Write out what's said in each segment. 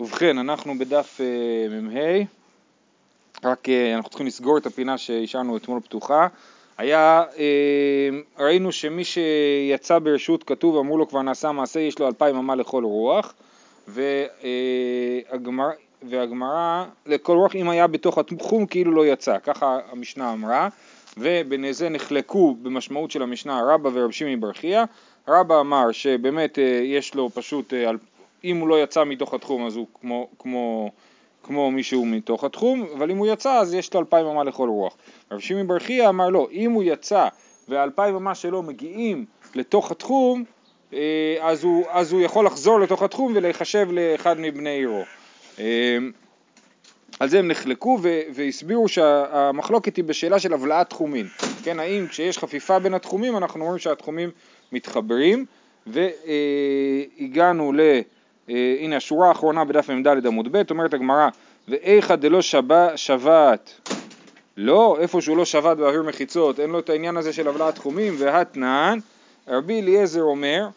ובכן, אנחנו בדף אה, מ"ה, רק אה, אנחנו צריכים לסגור את הפינה שהשארנו אתמול פתוחה. היה, אה, ראינו שמי שיצא ברשות כתוב, אמרו לו כבר נעשה מעשה, יש לו אלפיים אמה לכל רוח, והגמרא, לכל רוח אם היה בתוך התחום כאילו לא יצא, ככה המשנה אמרה, ובנזה נחלקו במשמעות של המשנה רבא ורב שמעי בר חייא, רבא אמר שבאמת יש לו פשוט אם הוא לא יצא מתוך התחום אז הוא כמו, כמו, כמו מישהו מתוך התחום, אבל אם הוא יצא אז יש לו אלפיים אמה לכל רוח. רב שמעון בר חייא אמר לא, אם הוא יצא והאלפיים אמה שלו מגיעים לתוך התחום, אה, אז הוא, אז הוא יכול לחזור לתוך התחום ולהיחשב לאחד מבני עירו. אה, על זה הם נחלקו והסבירו שהמחלוקת היא בשאלה של הבלעת תחומים. כן, האם כשיש חפיפה בין התחומים אנחנו אומרים שהתחומים מתחברים והגענו ל... אה, הנה השורה האחרונה בדף מ"ד עמוד ב', אומרת הגמרא, ואיכא דלא שבת, לא, איפה שהוא לא שבת באוויר מחיצות, אין לו את העניין הזה של הבלעת תחומים, והתנן, רבי אליעזר אומר,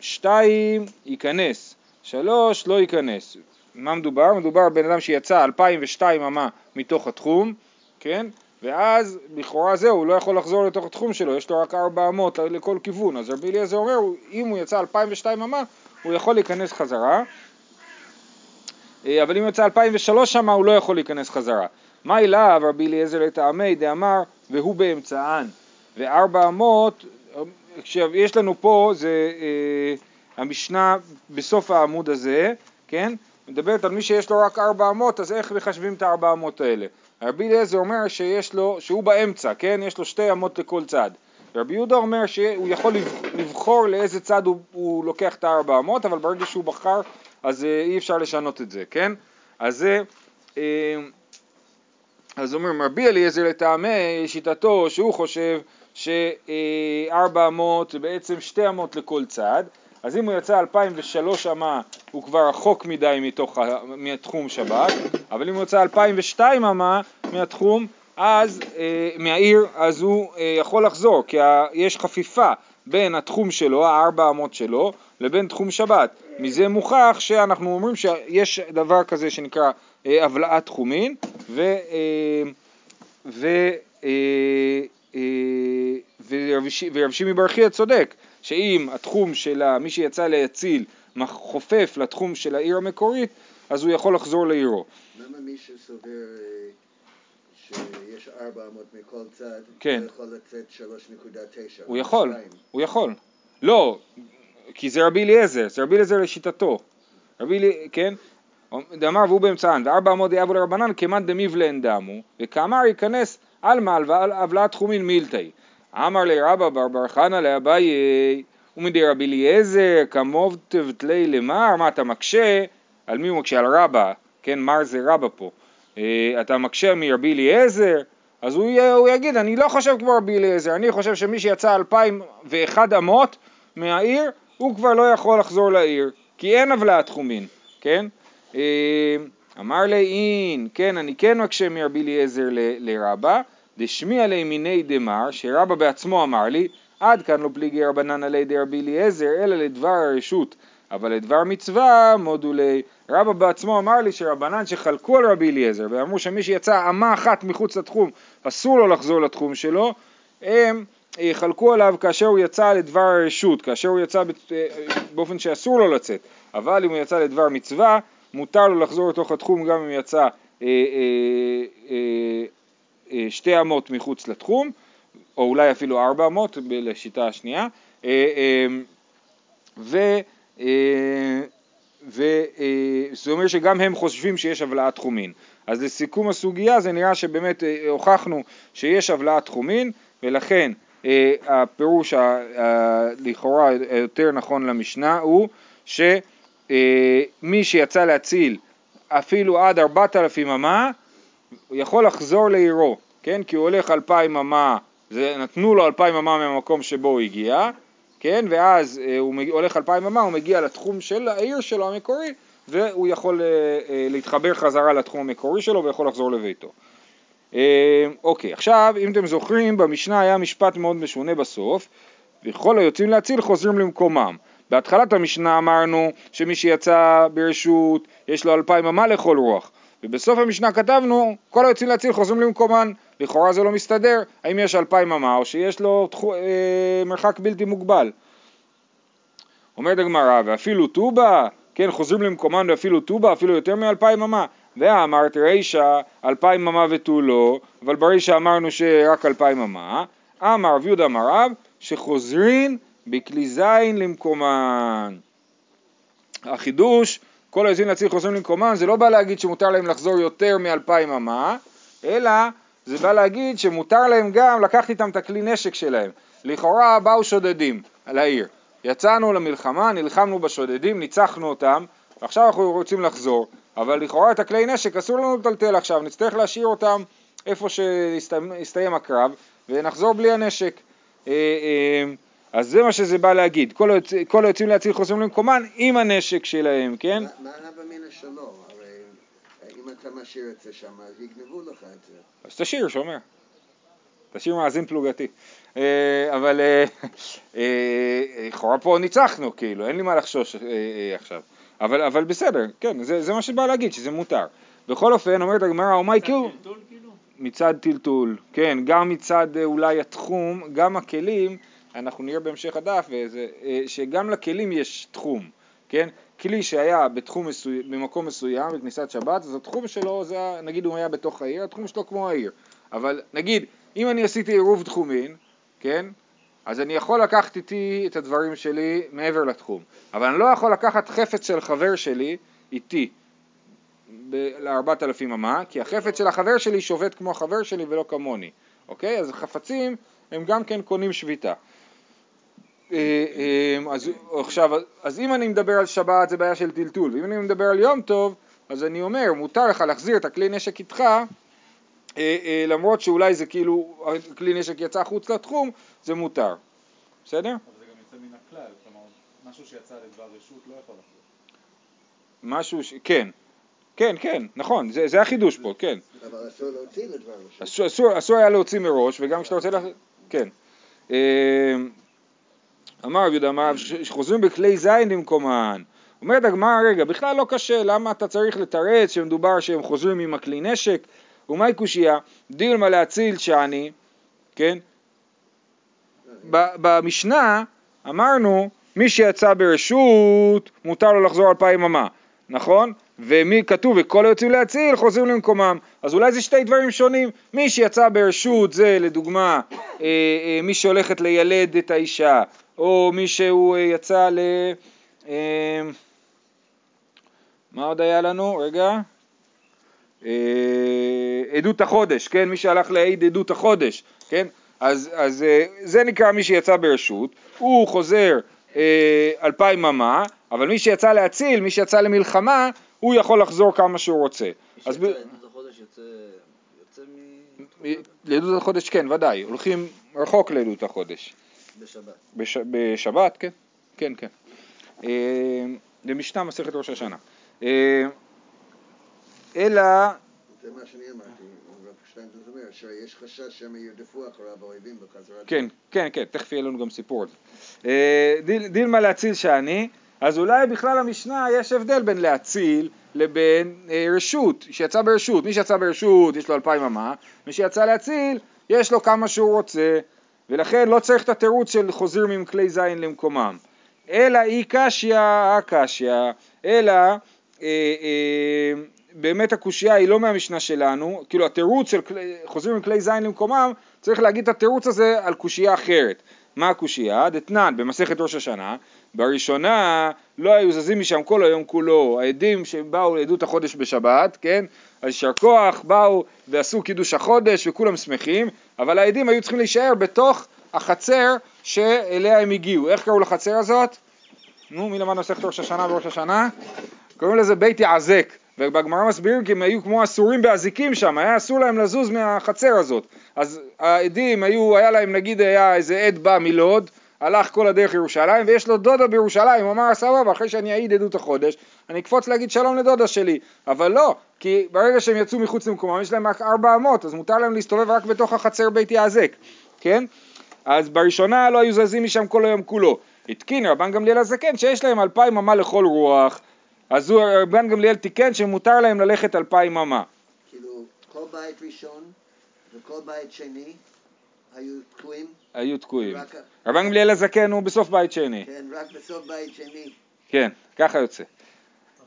שתיים ייכנס, שלוש לא ייכנס. מה מדובר? מדובר בבן אדם שיצא 2002 אמה מתוך התחום, כן? ואז לכאורה זהו, הוא לא יכול לחזור לתוך התחום שלו, יש לו רק ארבע אמות לכל כיוון, אז רבי אליעזר אומר, אם הוא יצא 2002 אמה, הוא יכול להיכנס חזרה, אה, אבל אם יצא 2003 שמה הוא לא יכול להיכנס חזרה. מה אליו רבי אליעזר לטעמי דאמר והוא באמצען וארבע אמות, עכשיו יש לנו פה, זה אה, המשנה בסוף העמוד הזה, כן? מדברת על מי שיש לו רק ארבע אמות, אז איך מחשבים את הארבע אמות האלה? רבי אליעזר אומר שיש לו, שהוא באמצע, כן? יש לו שתי אמות לכל צד. רבי יהודה אומר שהוא יכול לבחור לאיזה צד הוא, הוא לוקח את הארבע אמות, אבל ברגע שהוא בחר אז אה, אי אפשר לשנות את זה, כן? אז זה, אה, אז אומרים רבי אליעזר לטעמי שיטתו שהוא חושב שארבע אמות זה בעצם שתי אמות לכל צד, אז אם הוא יצא 2003 אמה הוא כבר רחוק מדי מתוך, מהתחום שבת, אבל אם הוא יצא 2002 אמה מהתחום אז אה, מהעיר, אז הוא אה, יכול לחזור, כי ה, יש חפיפה בין התחום שלו, הארבע אמות שלו, לבין תחום שבת. מזה מוכח שאנחנו אומרים שיש דבר כזה שנקרא אה, הבלעת תחומין, ו, אה, ו, אה, אה, ורב שמעי בר חייא צודק, שאם התחום של מי שיצא להציל חופף לתחום של העיר המקורית, אז הוא יכול לחזור לעירו. למה מי שסובר אה, שיש 400 מכל צד, כן. הוא יכול לצאת 3.9. הוא יכול, הוא יכול. לא, כי זה רבי אליעזר, זה רבי אליעזר לשיטתו. רבי אליעזר, כן? דאמר והוא באמצען, וארבע אמות יאבו לרבנן כמאן דמיבלן דמו, וכאמר ייכנס על מעל ועל עוולת תחומין מילתאי. אמר לי רבא בר בר חנא לאביי ומדי רבי אליעזר כמוב תבטלי למר, מה אתה מקשה? על מי הוא מקשה? על רבא, כן? מר זה רבא פה. אה, אתה מקשה מרבי אליעזר, אז הוא, הוא יגיד, אני לא חושב כמו רבי אליעזר, אני חושב שמי שיצא אלפיים ואחד אמות מהעיר, הוא כבר לא יכול לחזור לעיר, כי אין הבלעת תחומין, כן? אה, אמר לי אין, כן, אני כן מקשה מרבי אליעזר לרבה, דשמיע לי מיני דמר, שרבה בעצמו אמר לי, עד כאן לא פליגי רבנן עלי דרבי אליעזר, אלא לדבר הרשות אבל לדבר מצווה מודולי, רבא בעצמו אמר לי שרבנן שחלקו על רבי אליעזר ואמרו שמי שיצא אמה אחת מחוץ לתחום אסור לו לחזור לתחום שלו, הם חלקו עליו כאשר הוא יצא לדבר הרשות, כאשר הוא יצא באופן שאסור לו לצאת, אבל אם הוא יצא לדבר מצווה מותר לו לחזור לתוך התחום גם אם יצא אה, אה, אה, אה, שתי אמות מחוץ לתחום, או אולי אפילו ארבע אמות לשיטה השנייה, אה, אה, ו... אה, וזה אה, אומר שגם הם חושבים שיש הבלעת תחומין. אז לסיכום הסוגיה זה נראה שבאמת אה, הוכחנו שיש הבלעת תחומין ולכן הפירוש לכאורה יותר נכון למשנה הוא שמי שיצא להציל אפילו עד ארבעת אלפים אמה יכול לחזור לעירו, כן? כי הוא הולך אלפיים אמה, נתנו לו אלפיים אמה מהמקום שבו הוא הגיע כן, ואז אה, הוא הולך אלפיים אמה, הוא מגיע לתחום של העיר שלו המקורי, והוא יכול אה, אה, להתחבר חזרה לתחום המקורי שלו ויכול לחזור לביתו. אוקיי, עכשיו אם אתם זוכרים במשנה היה משפט מאוד משונה בסוף, וכל היוצאים להציל חוזרים למקומם. בהתחלת המשנה אמרנו שמי שיצא ברשות יש לו אלפיים אמה לכל רוח ובסוף המשנה כתבנו כל היוצאים להציל חוזרים למקומן לכאורה זה לא מסתדר האם יש אלפיים אמה או שיש לו תחו, אה, מרחק בלתי מוגבל. אומרת הגמרא ואפילו טובה כן חוזרים למקומן ואפילו טובה אפילו יותר מאלפיים אמה ואמרת רישא אלפיים אמה ותו לא אבל ברישא אמרנו שרק אלפיים אמה אמר רב יהודה אמר רב שחוזרים בכלי זין למקומן. החידוש, כל היוצאים להציל חוזרים למקומן, זה לא בא להגיד שמותר להם לחזור יותר מאלפיים אמה, אלא זה בא להגיד שמותר להם גם לקחת איתם את הכלי נשק שלהם. לכאורה באו שודדים על העיר. יצאנו למלחמה, נלחמנו בשודדים, ניצחנו אותם, ועכשיו אנחנו רוצים לחזור, אבל לכאורה את הכלי נשק אסור לנו לטלטל עכשיו, נצטרך להשאיר אותם איפה שהסתיים הקרב, ונחזור בלי הנשק. אה, אה, אז זה מה שזה בא להגיד, כל, היוצ... כל היוצאים להציל חוזרים למקומן עם הנשק שלהם, כן? מה הווה אמינא שלא? הרי אם אתה משאיר את זה שם, אז יגנבו לך את זה. אז תשאיר, שומר. תשאיר מאזין פלוגתי. אה, אבל לכאורה פה ניצחנו, כאילו, אין לי מה לחשוש עכשיו. אבל, אבל בסדר, כן, זה, זה מה שבא להגיד, שזה מותר. בכל אופן, אומרת הגמרא, אומי כאילו... מצד טלטול, כן, גם מצד אולי התחום, גם הכלים אנחנו נראה בהמשך הדף וזה, אה, שגם לכלים יש תחום, כן? כלי שהיה בתחום מסוים, במקום מסוים בכניסת שבת, אז התחום שלו זה, נגיד הוא היה בתוך העיר, התחום שלו כמו העיר. אבל נגיד, אם אני עשיתי עירוב תחומין, כן? אז אני יכול לקחת איתי את הדברים שלי מעבר לתחום. אבל אני לא יכול לקחת חפץ של חבר שלי איתי לארבעת אלפים אמה, כי החפץ של החבר שלי שובת כמו החבר שלי ולא כמוני, אוקיי? אז חפצים הם גם כן קונים שביתה. אה, אה, אז עכשיו, אז אם אני מדבר על שבת זה בעיה של טלטול, ואם אני מדבר על יום טוב, אז אני אומר, מותר לך להחזיר את הכלי נשק איתך, אה, למרות שאולי זה כאילו, הכלי נשק יצא חוץ לתחום, זה מותר. בסדר? אבל זה גם יוצא מן הכלל, כלומר, משהו שיצא לדבר רשות לא יכול לחזור. משהו ש... כן. כן, כן, נכון, זה, זה החידוש פה, כן. אבל אסור להוציא לדבר רשות. אסור, אסור, אסור היה להוציא מראש, וגם כשאתה רוצה... לה... כן. אמר רבי יהודה אמר שחוזרים בכלי זין במקומן. אומרת הגמרא, רגע, בכלל לא קשה, למה אתה צריך לתרץ שמדובר שהם חוזרים עם הכלי נשק? ומהי קושייה? דילמה להציל שאני, כן? במשנה אמרנו, מי שיצא ברשות, מותר לו לחזור אלפיים אמה, נכון? ומי כתוב, וכל היוצאים להציל חוזרים למקומם. אז אולי זה שתי דברים שונים. מי שיצא ברשות זה לדוגמה אה, אה, מי שהולכת לילד את האישה, או מי שהוא אה, יצא ל... אה, מה עוד היה לנו? רגע. אה, עדות החודש, כן? מי שהלך להעיד עדות החודש, כן? אז, אז זה נקרא מי שיצא ברשות, הוא חוזר אלפיים אמה, אבל מי שיצא להציל, מי שיצא למלחמה, הוא יכול לחזור כמה שהוא רוצה. אז ב... לעדות החודש יוצא, יוצא מ... לעדות החודש כן, ודאי, הולכים רחוק לעדות החודש. בשבת. בש... בשבת, כן, כן, כן. אה, למשנה מסכת ראש השנה. אה, אלא... זה מה שאני אמרתי, שיש חשש שהם ירדפו אחריו האויבים בחזרה. כן, כן, כן, תכף יהיה לנו גם סיפור על זה. אה, דילמה להציל שאני, אז אולי בכלל המשנה יש הבדל בין להציל לבין רשות, שיצא ברשות, מי שיצא ברשות יש לו אלפיים אמה, מי שיצא להציל יש לו כמה שהוא רוצה. ולכן לא צריך את התירוץ של חוזרים עם כלי זין למקומם. אלא אי קשיא הקשיא, אלא אה, אה, באמת הקושייה היא לא מהמשנה שלנו, כאילו התירוץ של חוזרים עם כלי זין למקומם, צריך להגיד את התירוץ הזה על קושייה אחרת. מה הקושייה? דתנן במסכת ראש השנה, בראשונה לא היו זזים משם כל היום כולו, העדים שבאו לעדות החודש בשבת, כן? אז יישר כוח, באו ועשו קידוש החודש וכולם שמחים, אבל העדים היו צריכים להישאר בתוך החצר שאליה הם הגיעו. איך קראו לחצר הזאת? נו, מי למד מסכת ראש השנה וראש השנה? קוראים לזה בית יעזק, ובגמרא מסבירים כי הם היו כמו אסורים באזיקים שם, היה אסור להם לזוז מהחצר הזאת. אז העדים היו, היה להם נגיד היה איזה עד בא מלוד, הלך כל הדרך לירושלים ויש לו דודה בירושלים, הוא אמר סבבה אחרי שאני אעיד עדות החודש אני אקפוץ להגיד שלום לדודה שלי, אבל לא, כי ברגע שהם יצאו מחוץ למקומם יש להם רק ארבע אמות אז מותר להם להסתובב רק בתוך החצר בית יעזק, כן? אז בראשונה לא היו זזים משם כל היום כולו, התקין רבן גמליאל הזקן שיש להם אלפיים אמה לכל רוח, אז הוא, רבן גמליאל תיקן שמותר להם ללכת אלפיים אמה. כאילו, כל בית ראשון וכל בית שני היו תקועים, היו תקועים. רק, רבן גמליאל הזקן הוא בסוף בית שני. כן, רק בסוף בית שני. כן, ככה יוצא.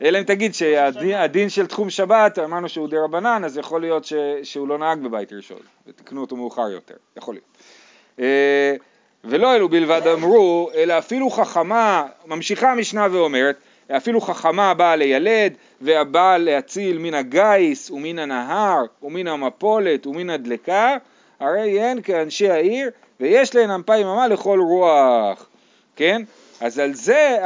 אלא אם תגיד שהדין הדין של תחום שבת, אמרנו שהוא די רבנן, אז יכול להיות ש, שהוא לא נהג בבית ראשון, ותקנו אותו מאוחר יותר, יכול להיות. אה, ולא אלו בלבד אמרו, אלא אפילו חכמה, ממשיכה המשנה ואומרת, אפילו חכמה באה לילד, והבאה להציל מן הגיס ומן הנהר ומן המפולת ומן הדלקה, הרי הן כאנשי העיר, ויש להן אלפיים אמה לכל רוח, כן? אז על זה,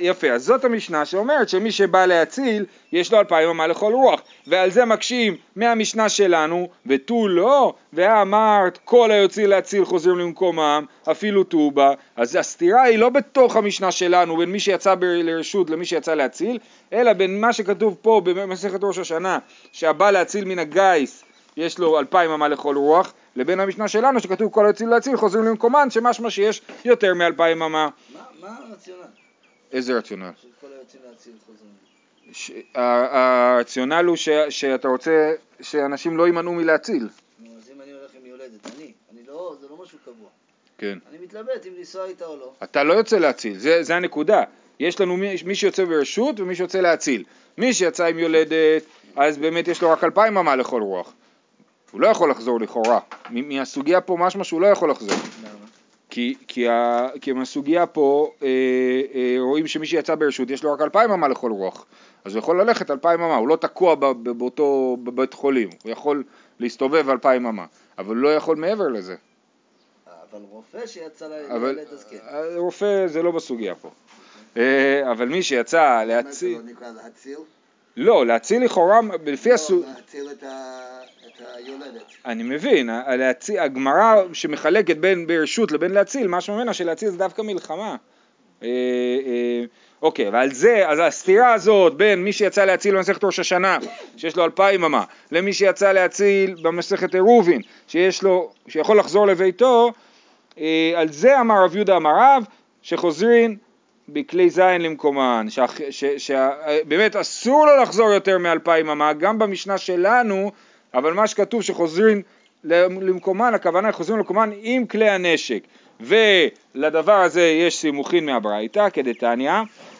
יפה, אז זאת המשנה שאומרת שמי שבא להציל, יש לו אלפיים אמה לכל רוח, ועל זה מקשים מהמשנה שלנו, ותו לא, ואמרת כל היוצאים להציל חוזרים למקומם, אפילו ט"ו בה, אז הסתירה היא לא בתוך המשנה שלנו, בין מי שיצא לרשות למי שיצא להציל, אלא בין מה שכתוב פה במסכת ראש השנה, שהבא להציל מן הגיס, יש לו אלפיים אמה לכל רוח, לבין המשנה שלנו שכתוב כל היוצאים להציל חוזרים למקומן, שמשמע שיש יותר מאלפיים אמה. מה- מה הרציונל? איזה רציונל? של כל היוצאים להציל חוזרים. ש- הרציונל הוא ש- שאתה רוצה שאנשים לא יימנעו מלהציל. נו, אז אם אני הולך עם יולדת, אני, אני לא, זה לא משהו קבוע. כן. אני מתלבט אם לנסוע איתה או לא. אתה לא יוצא להציל, זה, זה הנקודה. יש לנו מי, מי שיוצא ברשות ומי שיוצא להציל. מי שיצא עם יולדת, אז באמת יש לו רק אלפיים אמה לכל רוח. הוא לא יכול לחזור לכאורה. מהסוגיה פה משמע שהוא לא יכול לחזור. כי, כי, ה, כי מהסוגיה פה אה, אה, רואים שמי שיצא ברשות יש לו רק אלפיים אמה לכל רוח. אז הוא יכול ללכת אלפיים אמה, הוא לא תקוע ב- ב- באותו בבית חולים, הוא יכול להסתובב אלפיים אמה, אבל הוא לא יכול מעבר לזה. אבל רופא שיצא לילד אז כן. רופא זה לא בסוגיה פה. אה, אבל מי שיצא מה זה להציל, לא נקרא להציל? לא, להציל לכאורה, לפי לא, הסוג... להציל את ה- היולדת. אני מבין, הגמרא שמחלקת בין ברשות לבין להציל, משהו ממנה שלהציל זה דווקא מלחמה. אה, אה, אוקיי, ועל זה, אז הסתירה הזאת בין מי שיצא להציל במסכת ראש השנה, שיש לו אלפיים אמה, למי שיצא להציל במסכת עירובין, שיש לו, שיכול לחזור לביתו, אה, על זה אמר רב יהודה אמר רב, שחוזרים בכלי זין למקומן, שבאמת אסור לו לחזור יותר מאלפיים אמה, גם במשנה שלנו, אבל מה שכתוב שחוזרים למקומן, הכוונה חוזרים למקומן עם כלי הנשק. ולדבר הזה יש סימוכין מהברייתא, כדתניא,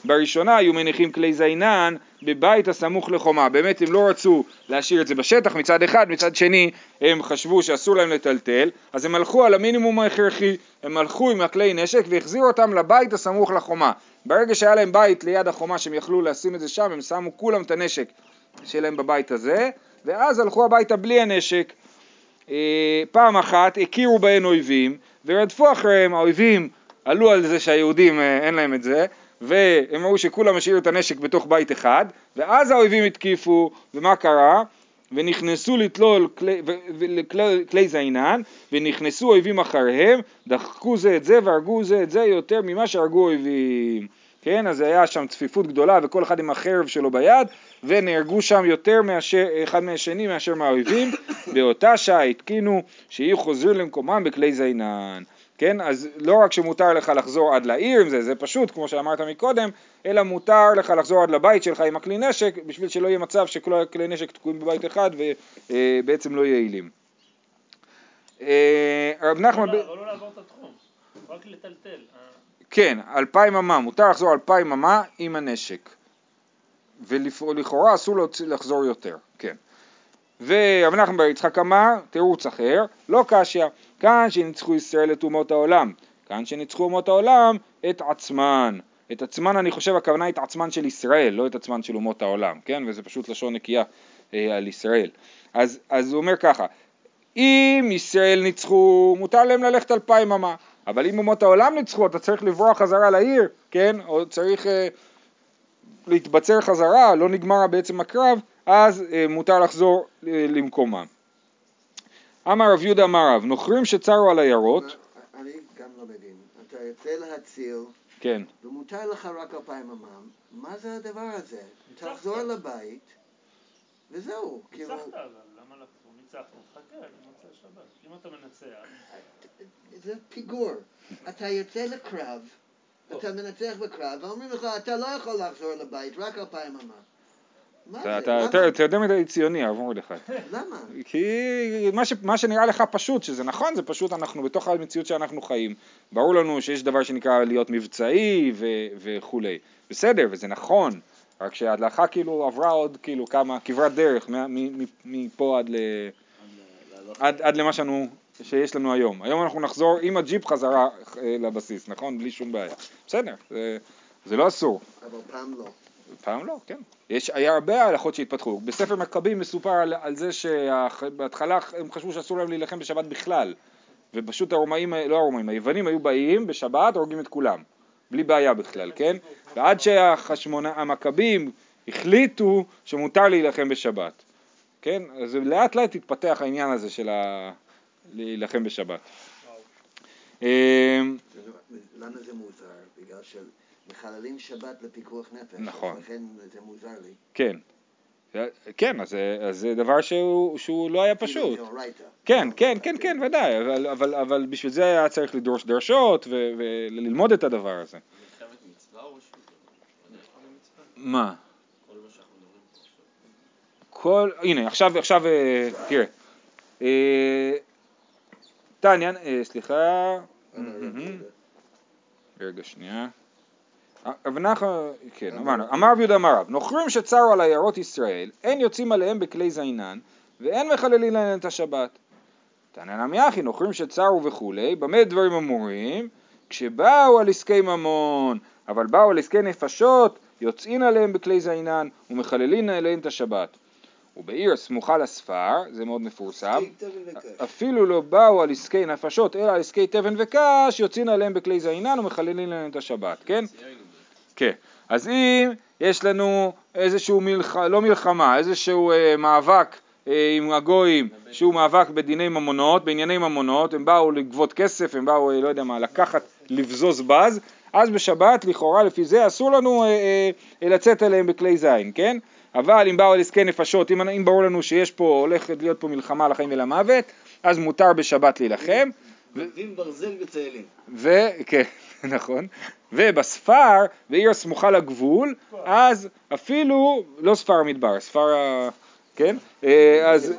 בראשונה היו מניחים כלי זינן בבית הסמוך לחומה, באמת הם לא רצו להשאיר את זה בשטח מצד אחד, מצד שני הם חשבו שאסור להם לטלטל, אז הם הלכו על המינימום ההכרחי, הם הלכו עם הכלי נשק והחזירו אותם לבית הסמוך לחומה. ברגע שהיה להם בית ליד החומה שהם יכלו לשים את זה שם, הם שמו כולם את הנשק שלהם בבית הזה, ואז הלכו הביתה בלי הנשק. אה, פעם אחת הכירו בהן אויבים ורדפו אחריהם, האויבים עלו על זה שהיהודים אה, אין להם את זה והם ראו שכולם השאירו את הנשק בתוך בית אחד ואז האויבים התקיפו ומה קרה? ונכנסו לתלול כלי, כלי, כלי זינן ונכנסו אויבים אחריהם דחקו זה את זה והרגו זה את זה יותר ממה שהרגו אויבים כן, אז היה שם צפיפות גדולה וכל אחד עם החרב שלו ביד ונהרגו שם יותר מאשר, אחד מהשני מאשר מהאויבים באותה שעה התקינו שיהיו חוזרים למקומם בכלי זינן כן, אז לא רק שמותר לך לחזור עד לעיר עם זה, זה פשוט כמו שאמרת מקודם, אלא מותר לך לחזור עד לבית שלך עם הכלי נשק בשביל שלא יהיה מצב שכל הכלי נשק תקועים בבית אחד ובעצם לא יעילים. אה, רב נחמן, לא לעבור את התחום, רק לטלטל. כן, אלפיים אמה, מותר לחזור אלפיים אמה עם הנשק. ולכאורה אסור לחזור יותר, כן. ורב נחמן בר יצחק אמר, תירוץ אחר, לא קשיא, כאן שניצחו ישראל את אומות העולם, כאן שניצחו אומות העולם את עצמן. את עצמן אני חושב הכוונה את עצמן של ישראל, לא את עצמן של אומות העולם, כן? וזה פשוט לשון נקייה אה, על ישראל. אז, אז הוא אומר ככה, אם ישראל ניצחו, מותר להם ללכת אלפיים אמה, אבל אם אומות העולם ניצחו, אתה צריך לברוח חזרה לעיר, כן? או צריך אה, להתבצר חזרה, לא נגמר בעצם הקרב, אז אה, מותר לחזור אה, למקומם. אמר רב יהודה אמר רב, נוכרים שצרו על עיירות, אני גם לא מבין. אתה יוצא להציל, כן, ומותר לך רק אלפיים אמם, מה זה הדבר הזה? תחזור לבית, וזהו, כאילו, ניצחת אבל, למה לחזור? ניצחת, חכה, אני מוצא שבת. אם אתה מנצח, זה פיגור. אתה יוצא לקרב, אתה מנצח בקרב, ואומרים לך, אתה לא יכול לחזור לבית, רק אלפיים אמה. מה אתה-? יותר- יותר מדי ציוני, הרב מרדכי. למה? כי מה, ש, מה שנראה לך פשוט, שזה נכון, זה פשוט אנחנו בתוך המציאות שאנחנו חיים. ברור לנו שיש דבר שנקרא להיות מבצעי ו, וכולי. בסדר, וזה נכון, רק שההלכה כאילו עברה עוד כאילו כמה, כברת דרך מה- מ- מ- מפה עד, ל, עד, עד למה שאנו, שיש לנו היום. היום אנחנו נחזור עם הג'יפ חזרה אה, לבסיס, נכון? בלי שום בעיה. בסדר, זה, זה לא אסור. אבל פעם לא. פעם לא, כן. יש, היה הרבה הלכות שהתפתחו. בספר מכבים מסופר על, על זה שבהתחלה הם חשבו שאסור להם להילחם בשבת בכלל. ופשוט הרומאים, לא הרומאים, היוונים היו באים בשבת, הורגים את כולם. בלי בעיה בכלל, כן? ועד שהמכבים החליטו שמותר להילחם בשבת. כן? אז לאט לאט התפתח העניין הזה של ה... להילחם בשבת. אמ, זה- למה זה מוזר? בגלל שמחללים שבת לפיקוח נפש. נכון. לכן זה מוזר לי. כן. כן, אז זה, אז זה דבר שהוא, שהוא לא היה פשוט. כאילו, דאורייתא. כן, כן, כן, כן, ודאי, אבל, אבל, אבל בשביל זה היה צריך לדרוש דרשות ו- וללמוד את הדבר הזה. מה? כל מה שאנחנו מדברים פה עכשיו. כל, הנה, עכשיו, עכשיו, אה, תראה. אה, טניה, אה, סליחה, מהמם. יהודה. רגע שנייה. רב נחמן, כן, אמרנו, אמר רבי יהודה אמר רב, נוכרים שצרו על עיירות ישראל, אין יוצאים עליהם בכלי זינן, ואין מחללים להם את השבת. תנא נמי אחי, נוכרים שצרו וכולי, במה דברים אמורים? כשבאו על עסקי ממון, אבל באו על עסקי נפשות, יוצאין עליהם בכלי זינן, ומחללין עליהם את השבת. ובעיר סמוכה לספר, זה מאוד מפורסם. אפילו לא באו על עסקי נפשות, אלא על עסקי תבן וקש, יוצאין עליהם בכלי זינן ומחללים להם את השבת, כן? כן. אז אם יש לנו איזשהו מלח... לא מלחמה, איזשהו אה, מאבק אה, עם הגויים, שהוא מאבק בדיני ממונות, בענייני ממונות, הם באו לגבות כסף, הם באו, אה, לא יודע מה, לקחת, לבזוז בז, אז בשבת, לכאורה, לפי זה, אסור לנו אה, אה, לצאת אליהם בכלי זין, כן? אבל אם באו על עסקי נפשות, אם, אם ברור לנו שיש פה, הולכת להיות פה מלחמה לחיים ולמוות, אז מותר בשבת להילחם, מביאים ברזל וצאלים. וכן, נכון, ובספר, בעיר הסמוכה לגבול, אז אפילו, לא ספר המדבר, ספר ה... כן? אה, אז,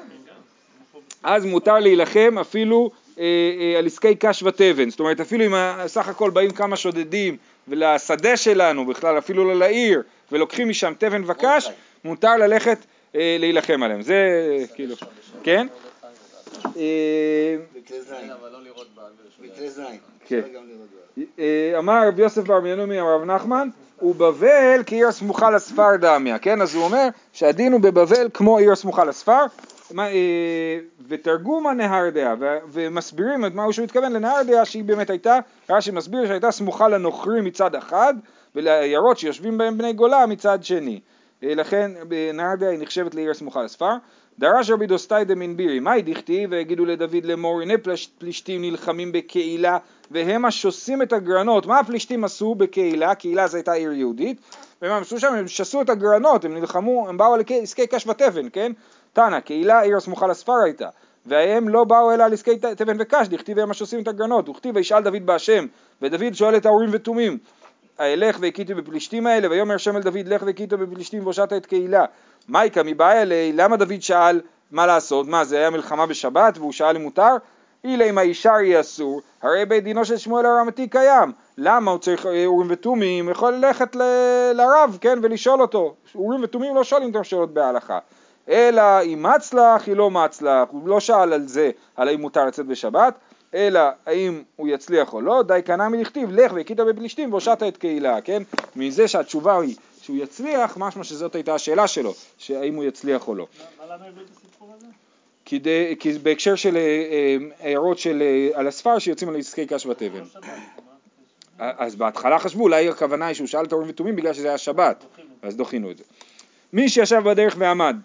אז מותר להילחם אפילו אה, אה, על עסקי קש ותבן, זאת אומרת אפילו אם סך הכל באים כמה שודדים ולשדה שלנו בכלל, אפילו לא לעיר, ולוקחים משם תבן וקש, מותר ללכת אה, להילחם עליהם, זה כאילו, כן? אה. כן, לא. כן. אה, אמר רבי יוסף בר מינומי אמר רב נחמן, ובבל כעיר הסמוכה לספר דמיה, כן? אז הוא אומר שהדין הוא בבבל כמו עיר הסמוכה לספר, מה, אה, ותרגומה נהרדעה, ו- ומסבירים את מה שהוא התכוון לנהרדעה שהיא באמת הייתה, רש"י מסביר שהייתה סמוכה לנוכרים מצד אחד, ולעיירות שיושבים בהם בני גולה מצד שני. אה, לכן אה, נהרדעה היא נחשבת לעיר סמוכה לספר. דרש רבי דוסטאי דמין בירי, מאי דכתיב ויגידו לדוד לאמור הנה פלש- פלישתים נלחמים בקהילה והם השוסים את הגרנות. מה הפלישתים עשו בקהילה? קהילה זו הייתה עיר יהודית. ומה הם עשו שם? הם שסו את הגרנות, הם נלחמו, הם באו על עסקי קש ותבן, כן? תנא, קהילה עיר הסמוכה לספר הייתה. והם לא באו אלא על עסקי תבן וקש, דכתיב הם השוסים את הגרנות. וכתיב וישאל דוד בהשם, ודוד שואל את האורים ותומים. אלך והכיתו בפלישתים האלה, ויאמר השם אל דוד לך והכיתו בפלישתים והושעת את קהילה. מייקה מבעיה אלי, למה דוד שאל מה לעשות? מה זה היה מלחמה בשבת והוא שאל אם מותר? אילה אם הישר יהיה אסור, הרי בית דינו של שמואל הרמתי קיים. למה הוא צריך אה, אורים ותומים? יכול ללכת ל- לרב, כן, ולשאול אותו. אורים ותומים לא שואלים אותם שאלות בהלכה. אלא אם מצלח, היא לא מצלח, הוא לא שאל על זה, על האם מותר לצאת בשבת, אלא האם הוא יצליח או לא, די קנה מלכתיב, לך והכית בפלישתים והושעת את קהילה, כן? מזה שהתשובה היא שהוא יצליח, משמע שזאת הייתה השאלה שלו, שהאם הוא יצליח או לא. מה- למה הביא את הסיפור הזה? כדי, כי בהקשר של אה, אה, הערות של אה, על הספר שיוצאים על עסקי קש ותבן. לא? אז בהתחלה חשבו, אולי הכוונה היא שהוא שאל את האורים ותומים בגלל שזה היה שבת, אז דחינו את זה. מי שישב בדרך ועמד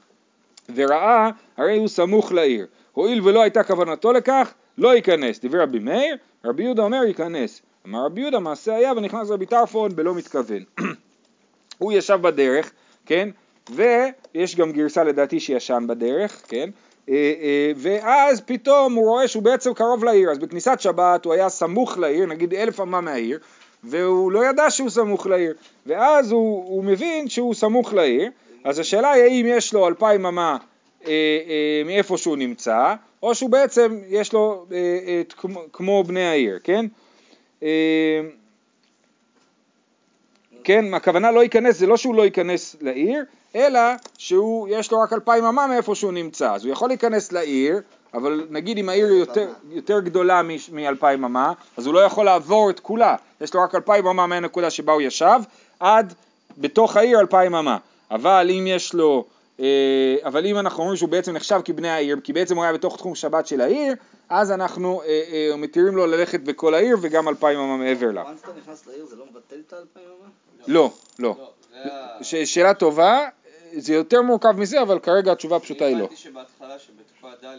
וראה, הרי הוא סמוך לעיר. הואיל ולא הייתה כוונתו לכך, לא ייכנס. דברי רבי מאיר, רבי יהודה אומר ייכנס. אמר רבי יהודה, מעשה היה ונכנס רבי טרפון בלא מתכוון. הוא ישב בדרך, כן, ויש גם גרסה לדעתי שישן בדרך, כן? אה, אה, ואז פתאום הוא רואה שהוא בעצם קרוב לעיר, אז בכניסת שבת הוא היה סמוך לעיר, נגיד אלף אמה מהעיר, והוא לא ידע שהוא סמוך לעיר, ואז הוא, הוא מבין שהוא סמוך לעיר, אז השאלה היא האם יש לו אלפיים אמה אה, אה, מאיפה שהוא נמצא, או שהוא בעצם יש לו אה, אה, כמו, כמו בני העיר, כן? אה, כן, הכוונה לא ייכנס, זה לא שהוא לא ייכנס לעיר, אלא שהוא, יש לו רק אלפיים אמה מאיפה שהוא נמצא, אז הוא יכול להיכנס לעיר, אבל נגיד אם העיר יותר, יותר גדולה מאלפיים אמה, אז הוא לא יכול לעבור את כולה, יש לו רק אלפיים אמה מהנקודה שבה הוא ישב, עד בתוך העיר אלפיים אמה, אבל אם יש לו, אה, אבל אם אנחנו אומרים שהוא בעצם נחשב כבני העיר, כי בעצם הוא היה בתוך תחום שבת של העיר, אז אנחנו אה, אה, מתירים לו ללכת בכל העיר וגם אלפיים אמה מעבר לה. once אתה נכנס לעיר זה לא מבטל את האלפיים אמה? לא, לא. לא, שאלה טובה, זה יותר מורכב מזה, אבל כרגע התשובה הפשוטה היא אני לא. הבנתי שבהתחלה שבתקופה ד' היה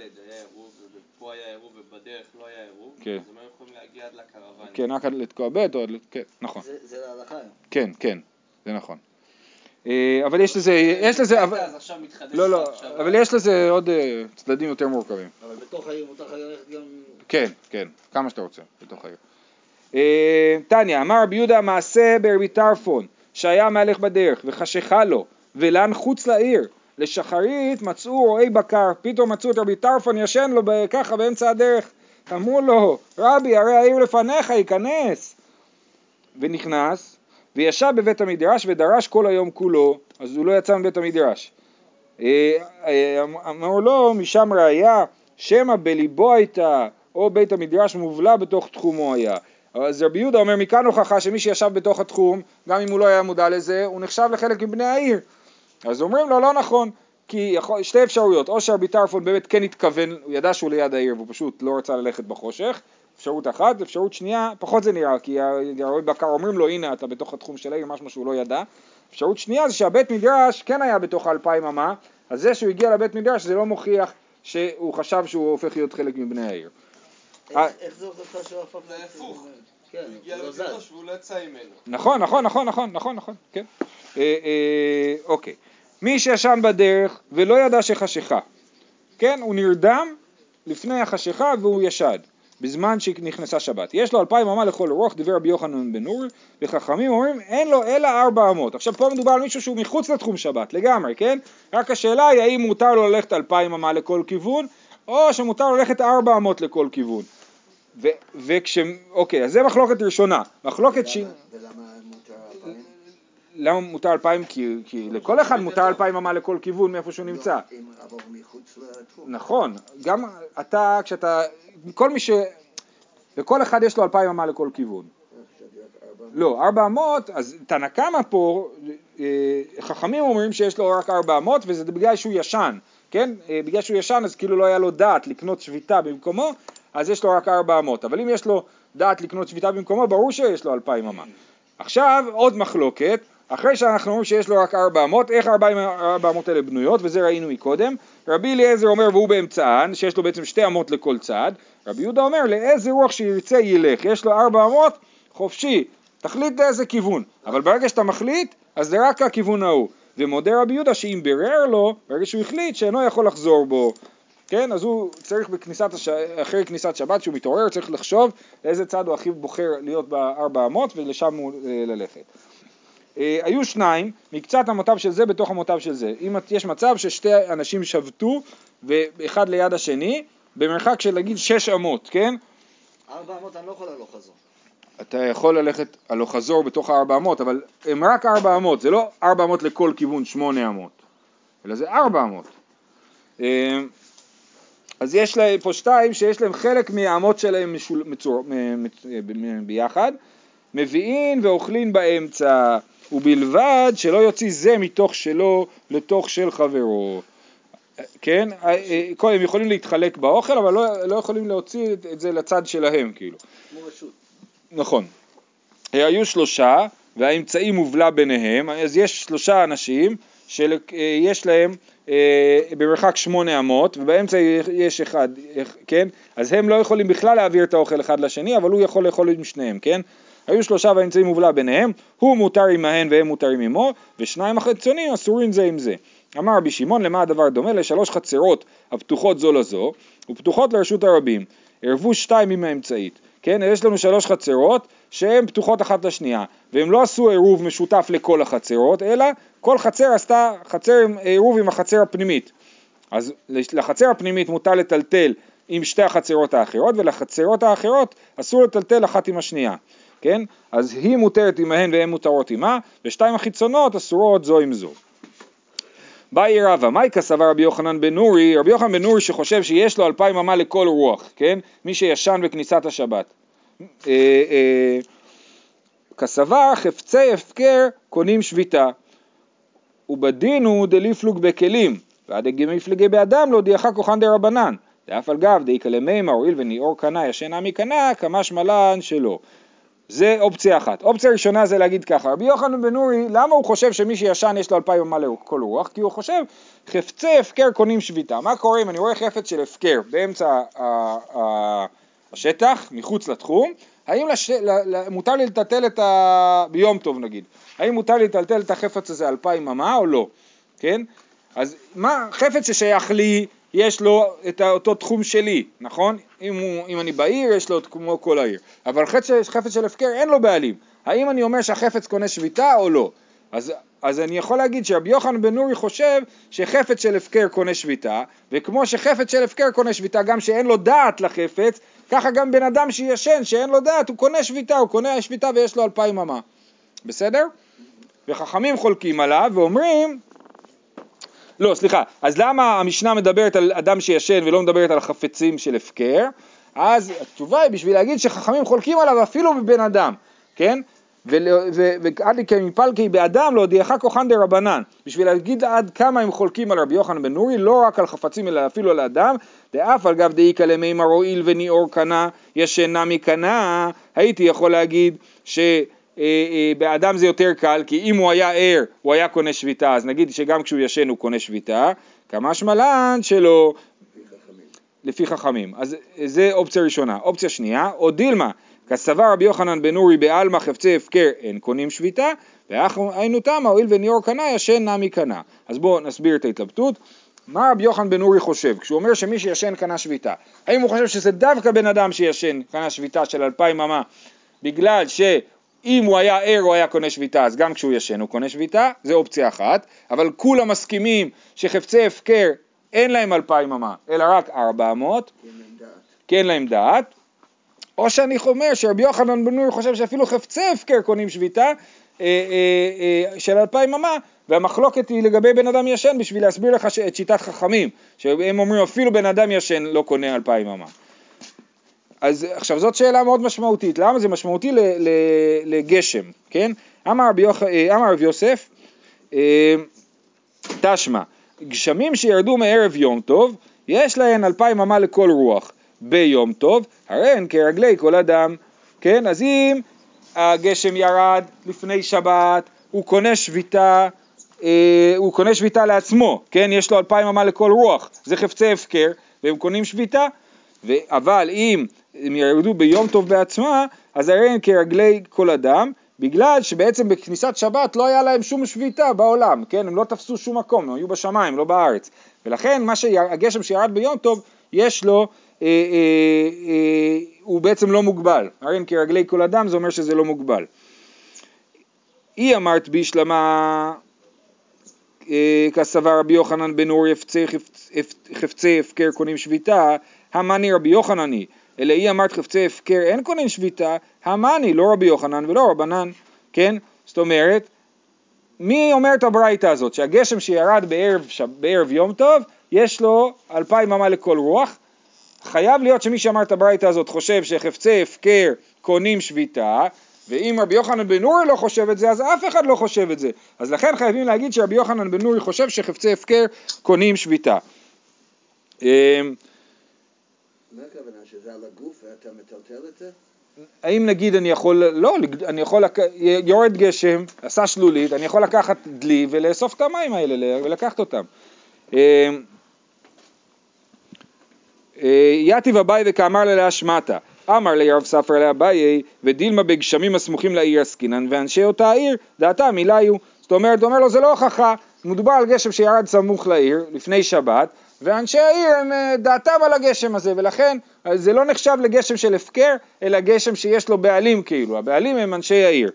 עירוב, ופה היה עירוב ובדרך לא היה עירוב, כן. אז הם היו יכולים להגיע עד לקרוון. כן, רק עד לתקוע ב' או עד... כן, נכון. זה- זה להלכה. כן, כן, זה נכון. אה, אבל יש לזה, יש לזה, אבל- אז עכשיו מתחדש לא, לא. אבל יש לזה עוד אה, צדדים יותר מורכבים. אבל בתוך העיר מותר לך ללכת גם... כן, כן, כמה שאתה רוצה, בתוך העיר. אה, תניא, אמר רבי יהודה מעשה ברבי טרפון, שהיה מהלך בדרך, וחשיכה לו, ולן חוץ לעיר. לשחרית מצאו רועי בקר, פתאום מצאו את רבי טרפון ישן לו ככה באמצע הדרך. אמרו לו, רבי, הרי העיר לפניך, ייכנס. ונכנס, וישב בבית המדרש ודרש כל היום כולו, אז הוא לא יצא מבית המדרש. אה, אה, אמרו לו, משם ראיה, שמא בליבו הייתה, או בית המדרש מובלע בתוך תחומו היה. אז רבי יהודה אומר, מכאן הוכחה שמי שישב בתוך התחום, גם אם הוא לא היה מודע לזה, הוא נחשב לחלק מבני העיר. אז אומרים לו, לא נכון, כי יכול, שתי אפשרויות, או שרבי טרפון באמת כן התכוון, הוא ידע שהוא ליד העיר והוא פשוט לא רצה ללכת בחושך, אפשרות אחת, אפשרות שנייה, פחות זה נראה, כי הרבי בקר אומרים לו, הנה אתה בתוך התחום של העיר, משהו שהוא לא ידע. אפשרות שנייה זה שהבית מדרש כן היה בתוך האלפיים אמה, אז זה שהוא הגיע לבית מדרש זה לא מוכיח שהוא חשב שהוא הופך להיות חלק מבני העיר. אה. איך איך זה הוכחה שהוא הפך... זה הפוך. הוא הגיע הוא לבית זז. מדרש והוא יצא ממנו. נכון, נכון, נכון, נכון, נכון, נכון, כן. אה, אה, אוקיי. מי שישן בדרך ולא ידע שחשיכה, כן, הוא נרדם לפני החשיכה והוא ישן, בזמן שנכנסה שבת. יש לו אלפיים אמה לכל רוח, דיבר רבי יוחנן בן נור, וחכמים אומרים אין לו אלא ארבע אמות. עכשיו פה מדובר על מישהו שהוא מחוץ לתחום שבת, לגמרי, כן? רק השאלה היא האם מותר לו ללכת אלפיים אמה לכל כיוון, או שמותר לו ללכת ארבע אמות לכל כיוון. ו- וכש... אוקיי, אז זה מחלוקת ראשונה. מחלוקת ש... ולמה- ולמה מותר אלפיים? למה מותר אלפיים? כי, כי לכל אחד מותר אלפיים אמה לכל כיוון מאיפה שהוא נמצא. לא, לתחום. נכון, גם אתה, כשאתה, כל מי ש... לכל אחד יש לו אלפיים אמה לכל כיוון. לא, ארבע אמות, אז תנא קמא פה, חכמים אומרים שיש לו רק ארבע אמות וזה בגלל שהוא ישן, כן? אה, בגלל שהוא ישן אז כאילו לא היה לו דעת לקנות שביתה במקומו, אז יש לו רק ארבע אמות, אבל אם יש לו דעת לקנות שביתה במקומו, ברור שיש לו אלפיים אמה. עכשיו עוד מחלוקת, אחרי שאנחנו אומרים שיש לו רק ארבע אמות, איך ארבע אמות האלה בנויות, וזה ראינו מקודם. רבי אליעזר אומר והוא באמצען, שיש לו בעצם שתי אמות לכל צד. רבי יהודה אומר לאיזה רוח שירצה ילך, יש לו ארבע אמות, חופשי, תחליט לאיזה כיוון. אבל ברגע שאתה מחליט, אז זה רק הכיוון ההוא. ומודה רבי יהודה שאם בירר לו, ברגע שהוא החליט שאינו יכול לחזור בו. כן, אז הוא צריך בכניסת, הש... אחרי כניסת שבת, שהוא מתעורר, צריך לחשוב לאיזה צד הוא הכי בוחר להיות בארבע אמות ולשם הוא אה, ללכת. אה, היו שניים, מקצת אמותיו של זה בתוך אמותיו של זה. אם יש מצב ששתי אנשים שבתו, ואחד ליד השני, במרחק של נגיד שש אמות, כן? ארבע אמות אני לא יכול הלוך חזור. אתה יכול ללכת הלוך חזור בתוך הארבע אמות, אבל הם רק ארבע אמות, זה לא ארבע אמות לכל כיוון שמונה אמות, אלא זה ארבע אמות. אה, אז יש להם פה שתיים שיש להם חלק מהאמות שלהם משול, מצור, מ- מצ- ב- ביחד, מביאים ואוכלים באמצע, ובלבד שלא יוציא זה מתוך שלו לתוך של חברו. כן? כל- הם יכולים להתחלק באוכל, אבל לא, לא יכולים להוציא את, זה לצד שלהם, כאילו. כמו רשות. נכון. היו שלושה, והאמצעי מובלע ביניהם, אז יש שלושה אנשים שיש להם אה, במרחק שמונה אמות, ובאמצע יש אחד, כן? אז הם לא יכולים בכלל להעביר את האוכל אחד לשני, אבל הוא יכול לאכול עם שניהם, כן? היו שלושה והאמצעי מובלע ביניהם, הוא מותר עמהן והם מותרים עמו, ושניים החיצונים אסורים זה עם זה. אמר רבי שמעון למה הדבר דומה? לשלוש חצרות הפתוחות זו לזו, ופתוחות לרשות הרבים. ערבו שתיים עם האמצעית. כן, יש לנו שלוש חצרות שהן פתוחות אחת לשנייה, והם לא עשו עירוב משותף לכל החצרות, אלא כל חצר עשתה חצר עם עירוב עם החצר הפנימית. אז לחצר הפנימית מותר לטלטל עם שתי החצרות האחרות, ולחצרות האחרות אסור לטלטל אחת עם השנייה, כן? אז היא מותרת עמהן והן מותרות עמה, ושתיים החיצונות אסורות זו עם זו. באי רבא, מאי סבר רבי יוחנן בן נורי, רבי יוחנן בן נורי שחושב שיש לו אלפיים אמה לכל רוח, כן? מי שישן בכניסת השבת. אה, אה, כסבר חפצי הפקר קונים שביתה, ובדין הוא דליפלוג בכלים, ועד מפלגי באדם לא דיחה כוחן דרבנן, ואף על גב דאיכא למימה הואיל וניאור קנה ישן עמי קנה כמה שמלן שלא. זה אופציה אחת. אופציה ראשונה זה להגיד ככה, רבי יוחנן בן נורי, למה הוא חושב שמי שישן יש לו אלפיים ימה לכל רוח? כי הוא חושב, חפצי הפקר קונים שביתה. מה קורה אם אני רואה חפץ של הפקר באמצע השטח, מחוץ לתחום, האם לש... מותר לי לטלטל את ה... ביום טוב נגיד, האם מותר לי לטלטל את החפץ הזה אלפיים אמה או לא, כן? אז מה, חפץ ששייך לי, יש לו את אותו תחום שלי, נכון? אם, הוא, אם אני בעיר, יש לו כמו כל העיר. אבל חפץ, חפץ של הפקר אין לו בעלים. האם אני אומר שהחפץ קונה שביתה או לא? אז, אז אני יכול להגיד שרבי יוחנן בן נורי חושב שחפץ של הפקר קונה שביתה, וכמו שחפץ של הפקר קונה שביתה, גם שאין לו דעת לחפץ, ככה גם בן אדם שישן, שאין לו דעת, הוא קונה שביתה, הוא קונה שביתה ויש לו אלפיים אמה. בסדר? וחכמים חולקים עליו ואומרים לא, סליחה, אז למה המשנה מדברת על אדם שישן ולא מדברת על חפצים של הפקר? אז התשובה היא בשביל להגיד שחכמים חולקים עליו אפילו בבן אדם, כן? ועד כמפלקי באדם להודיעך כוחן דה רבנן, בשביל להגיד עד כמה הם חולקים על רבי יוחנן בן נורי, לא רק על חפצים אלא אפילו על אדם, דאף על גב דאיכא למימר הואיל וניאור קנה ישנה מקנה, הייתי יכול להגיד ש... אה, אה, באדם זה יותר קל, כי אם הוא היה ער, הוא היה קונה שביתה, אז נגיד שגם כשהוא ישן הוא קונה שביתה, כמה שמלן שלו, לפי חכמים. אז זה אופציה ראשונה. אופציה שנייה, או דילמה, כסבר רבי יוחנן בן אורי בעלמא חפצי הפקר אין קונים שביתה, והיינו תמה, הואיל וניאור קנה ישן נמי קנה. אז בואו נסביר את ההתלבטות. מה רבי יוחנן בן אורי חושב כשהוא אומר שמי שישן קנה שביתה? האם הוא חושב שזה דווקא בן אדם שישן קנה שביתה של אלפיים אמה בגלל ש... אם הוא היה ער הוא היה קונה שביתה, אז גם כשהוא ישן הוא קונה שביתה, זה אופציה אחת, אבל כולם מסכימים שחפצי הפקר אין להם אלפיים אמה, אלא רק ארבע מאות, כי אין להם דעת, או שאני אומר שרבי יוחנן בן נורי חושב שאפילו חפצי הפקר קונים שביתה אה, אה, אה, של אלפיים אמה, והמחלוקת היא לגבי בן אדם ישן בשביל להסביר לך את שיטת חכמים, שהם אומרים אפילו בן אדם ישן לא קונה אלפיים אמה. אז עכשיו זאת שאלה מאוד משמעותית, למה זה משמעותי ל, ל, לגשם, כן? אמר רבי, אה, יוסף, אה, תשמע, גשמים שירדו מערב יום טוב, יש להן אלפיים אמה לכל רוח ביום טוב, הרי הן כרגלי כל אדם, כן? אז אם הגשם ירד לפני שבת, הוא קונה שביתה, אה, הוא קונה שביתה לעצמו, כן? יש לו אלפיים אמה לכל רוח, זה חפצי הפקר, והם קונים שביתה, אבל אם הם ירדו ביום טוב בעצמה, אז הרי הם כרגלי כל אדם, בגלל שבעצם בכניסת שבת לא היה להם שום שביתה בעולם, כן? הם לא תפסו שום מקום, הם היו בשמיים, לא בארץ. ולכן מה שהגשם שירד ביום טוב, יש לו, אה, אה, אה, הוא בעצם לא מוגבל. הרי הם כרגלי כל אדם, זה אומר שזה לא מוגבל. היא אמרת בישלמה אה, כסבר רבי יוחנן בן אורי חפצי הפקר קונים שביתה, המאני רבי יוחנני, אלא היא אמרת חפצי הפקר אין קונים שביתה, המאני לא רבי יוחנן ולא רבנן, כן? זאת אומרת, מי אומר את הברייתא הזאת, שהגשם שירד בערב, בערב יום טוב, יש לו אלפיים אמה לכל רוח, חייב להיות שמי שאמר את הברייתא הזאת חושב שחפצי הפקר קונים שביתה, ואם רבי יוחנן בן נורי לא חושב את זה, אז אף אחד לא חושב את זה. אז לכן חייבים להגיד שרבי יוחנן בן נורי חושב שחפצי הפקר קונים שביתה. מה הכוונה, שזה על הגוף ואתה מטלטל את זה? האם נגיד אני יכול, לא, אני יכול. יורד גשם, עשה שלולית, אני יכול לקחת דלי ולאסוף את המים האלה ולקחת אותם. אמ, אה, יתיב אביי וכאמר לה להשמטה, אמר לי רב ספרא לאביי ודילמה בגשמים הסמוכים לעיר עסקינן ואנשי אותה העיר דעתם היו זאת אומרת, הוא אומר לו זה לא הוכחה, מדובר על גשם שירד סמוך לעיר לפני שבת ואנשי העיר הם אה, דעתם על הגשם הזה ולכן אה, זה לא נחשב לגשם של הפקר אלא גשם שיש לו בעלים כאילו, הבעלים הם אנשי העיר.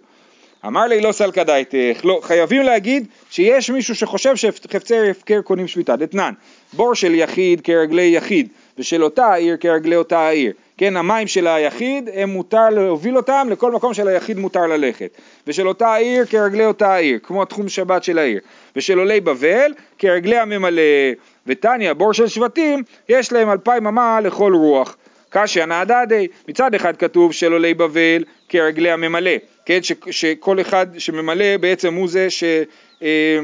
אמר לי לא סלקא דייתך, לא, חייבים להגיד שיש מישהו שחושב שחפצי הפקר קונים שביתה, דתנן, בור של יחיד כרגלי יחיד ושל אותה העיר כרגלי אותה העיר, כן, המים של היחיד, הם מותר להוביל אותם לכל מקום של היחיד מותר ללכת, ושל אותה העיר כרגלי אותה העיר, כמו תחום שבת של העיר, ושל עולי בבל כרגלי הממלא, ותניא, בור של שבטים, יש להם אלפיים אמה לכל רוח. קשיא נעדדי, מצד אחד כתוב של עולי בבל כרגלי הממלא, כן, ש, שכל אחד שממלא בעצם הוא זה ש... אה,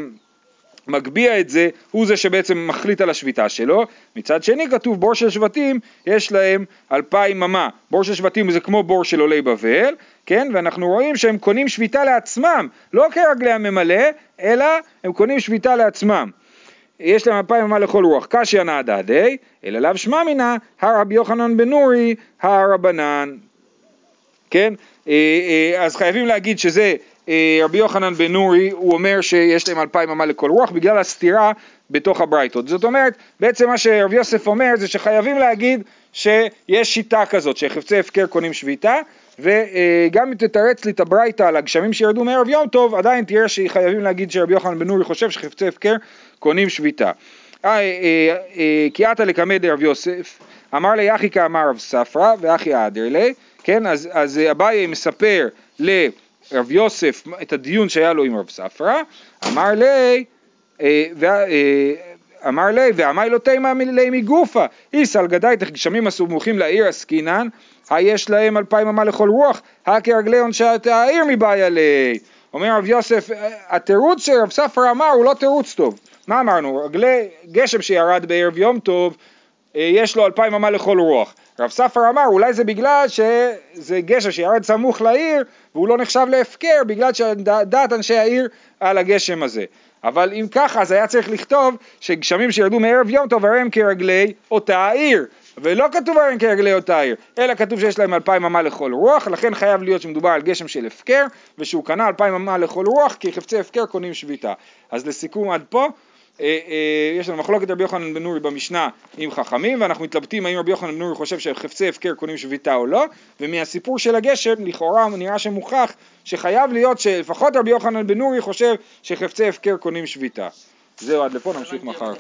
מגביה את זה, הוא זה שבעצם מחליט על השביתה שלו. מצד שני כתוב בור של שבטים, יש להם אלפיים ממה. בור של שבטים זה כמו בור של עולי בבל, כן? ואנחנו רואים שהם קונים שביתה לעצמם, לא כרגלי הממלא, אלא הם קונים שביתה לעצמם. יש להם אלפיים ממה לכל רוח. קשיא נעדה די, אלא לאו שמע מינא, הר רבי יוחנן בן נורי, הר רבנן. כן? אה, אה, אז חייבים להגיד שזה אה, רבי יוחנן בן נורי, הוא אומר שיש להם אלפיים אמה לכל רוח בגלל הסתירה בתוך הברייתות. זאת אומרת, בעצם מה שרבי יוסף אומר זה שחייבים להגיד שיש שיטה כזאת, שחפצי הפקר קונים שביתה, וגם אם תתרץ לי את הברייתא על הגשמים שירדו מערב יום טוב, עדיין תראה שחייבים להגיד שרבי יוחנן בן נורי חושב שחפצי הפקר קונים שביתה. אה, כי עתה לקמא דרב יוסף, אמר לי אחי כאמר רב ספרא ואחי אדר לי, כן, אז, אז אביי מספר ל... רב יוסף את הדיון שהיה לו עם רב ספרא, אמר לי, אה, אה, אמר לי, ואמר לו תימא לי מגופה, איסא על גדייתך גשמים הסמוכים לעיר עסקינן, היש להם אלפיים אמה לכל רוח, הכרגלי עונשת העיר מבעיה לי. אומר רב יוסף, התירוץ שרב ספרא אמר הוא לא תירוץ טוב. מה אמרנו? רגלי גשם שירד בערב יום טוב, אה, יש לו אלפיים אמה לכל רוח. רב ספר אמר אולי זה בגלל שזה גשר שירד סמוך לעיר והוא לא נחשב להפקר בגלל שדעת אנשי העיר על הגשם הזה. אבל אם ככה אז היה צריך לכתוב שגשמים שירדו מערב יום טוב הרי הם כרגלי אותה העיר ולא כתוב הרי הם כרגלי אותה העיר אלא כתוב שיש להם אלפיים אמה לכל רוח לכן חייב להיות שמדובר על גשם של הפקר ושהוא קנה אלפיים אמה לכל רוח כי חפצי הפקר קונים שביתה. אז לסיכום עד פה יש לנו מחלוקת רבי יוחנן בן נורי במשנה עם חכמים ואנחנו מתלבטים האם רבי יוחנן בן נורי חושב שחפצי הפקר קונים שביתה או לא ומהסיפור של הגשם לכאורה נראה שמוכח שחייב להיות שלפחות רבי יוחנן בן נורי חושב שחפצי הפקר קונים שביתה. זהו עד לפה נמשיך מחר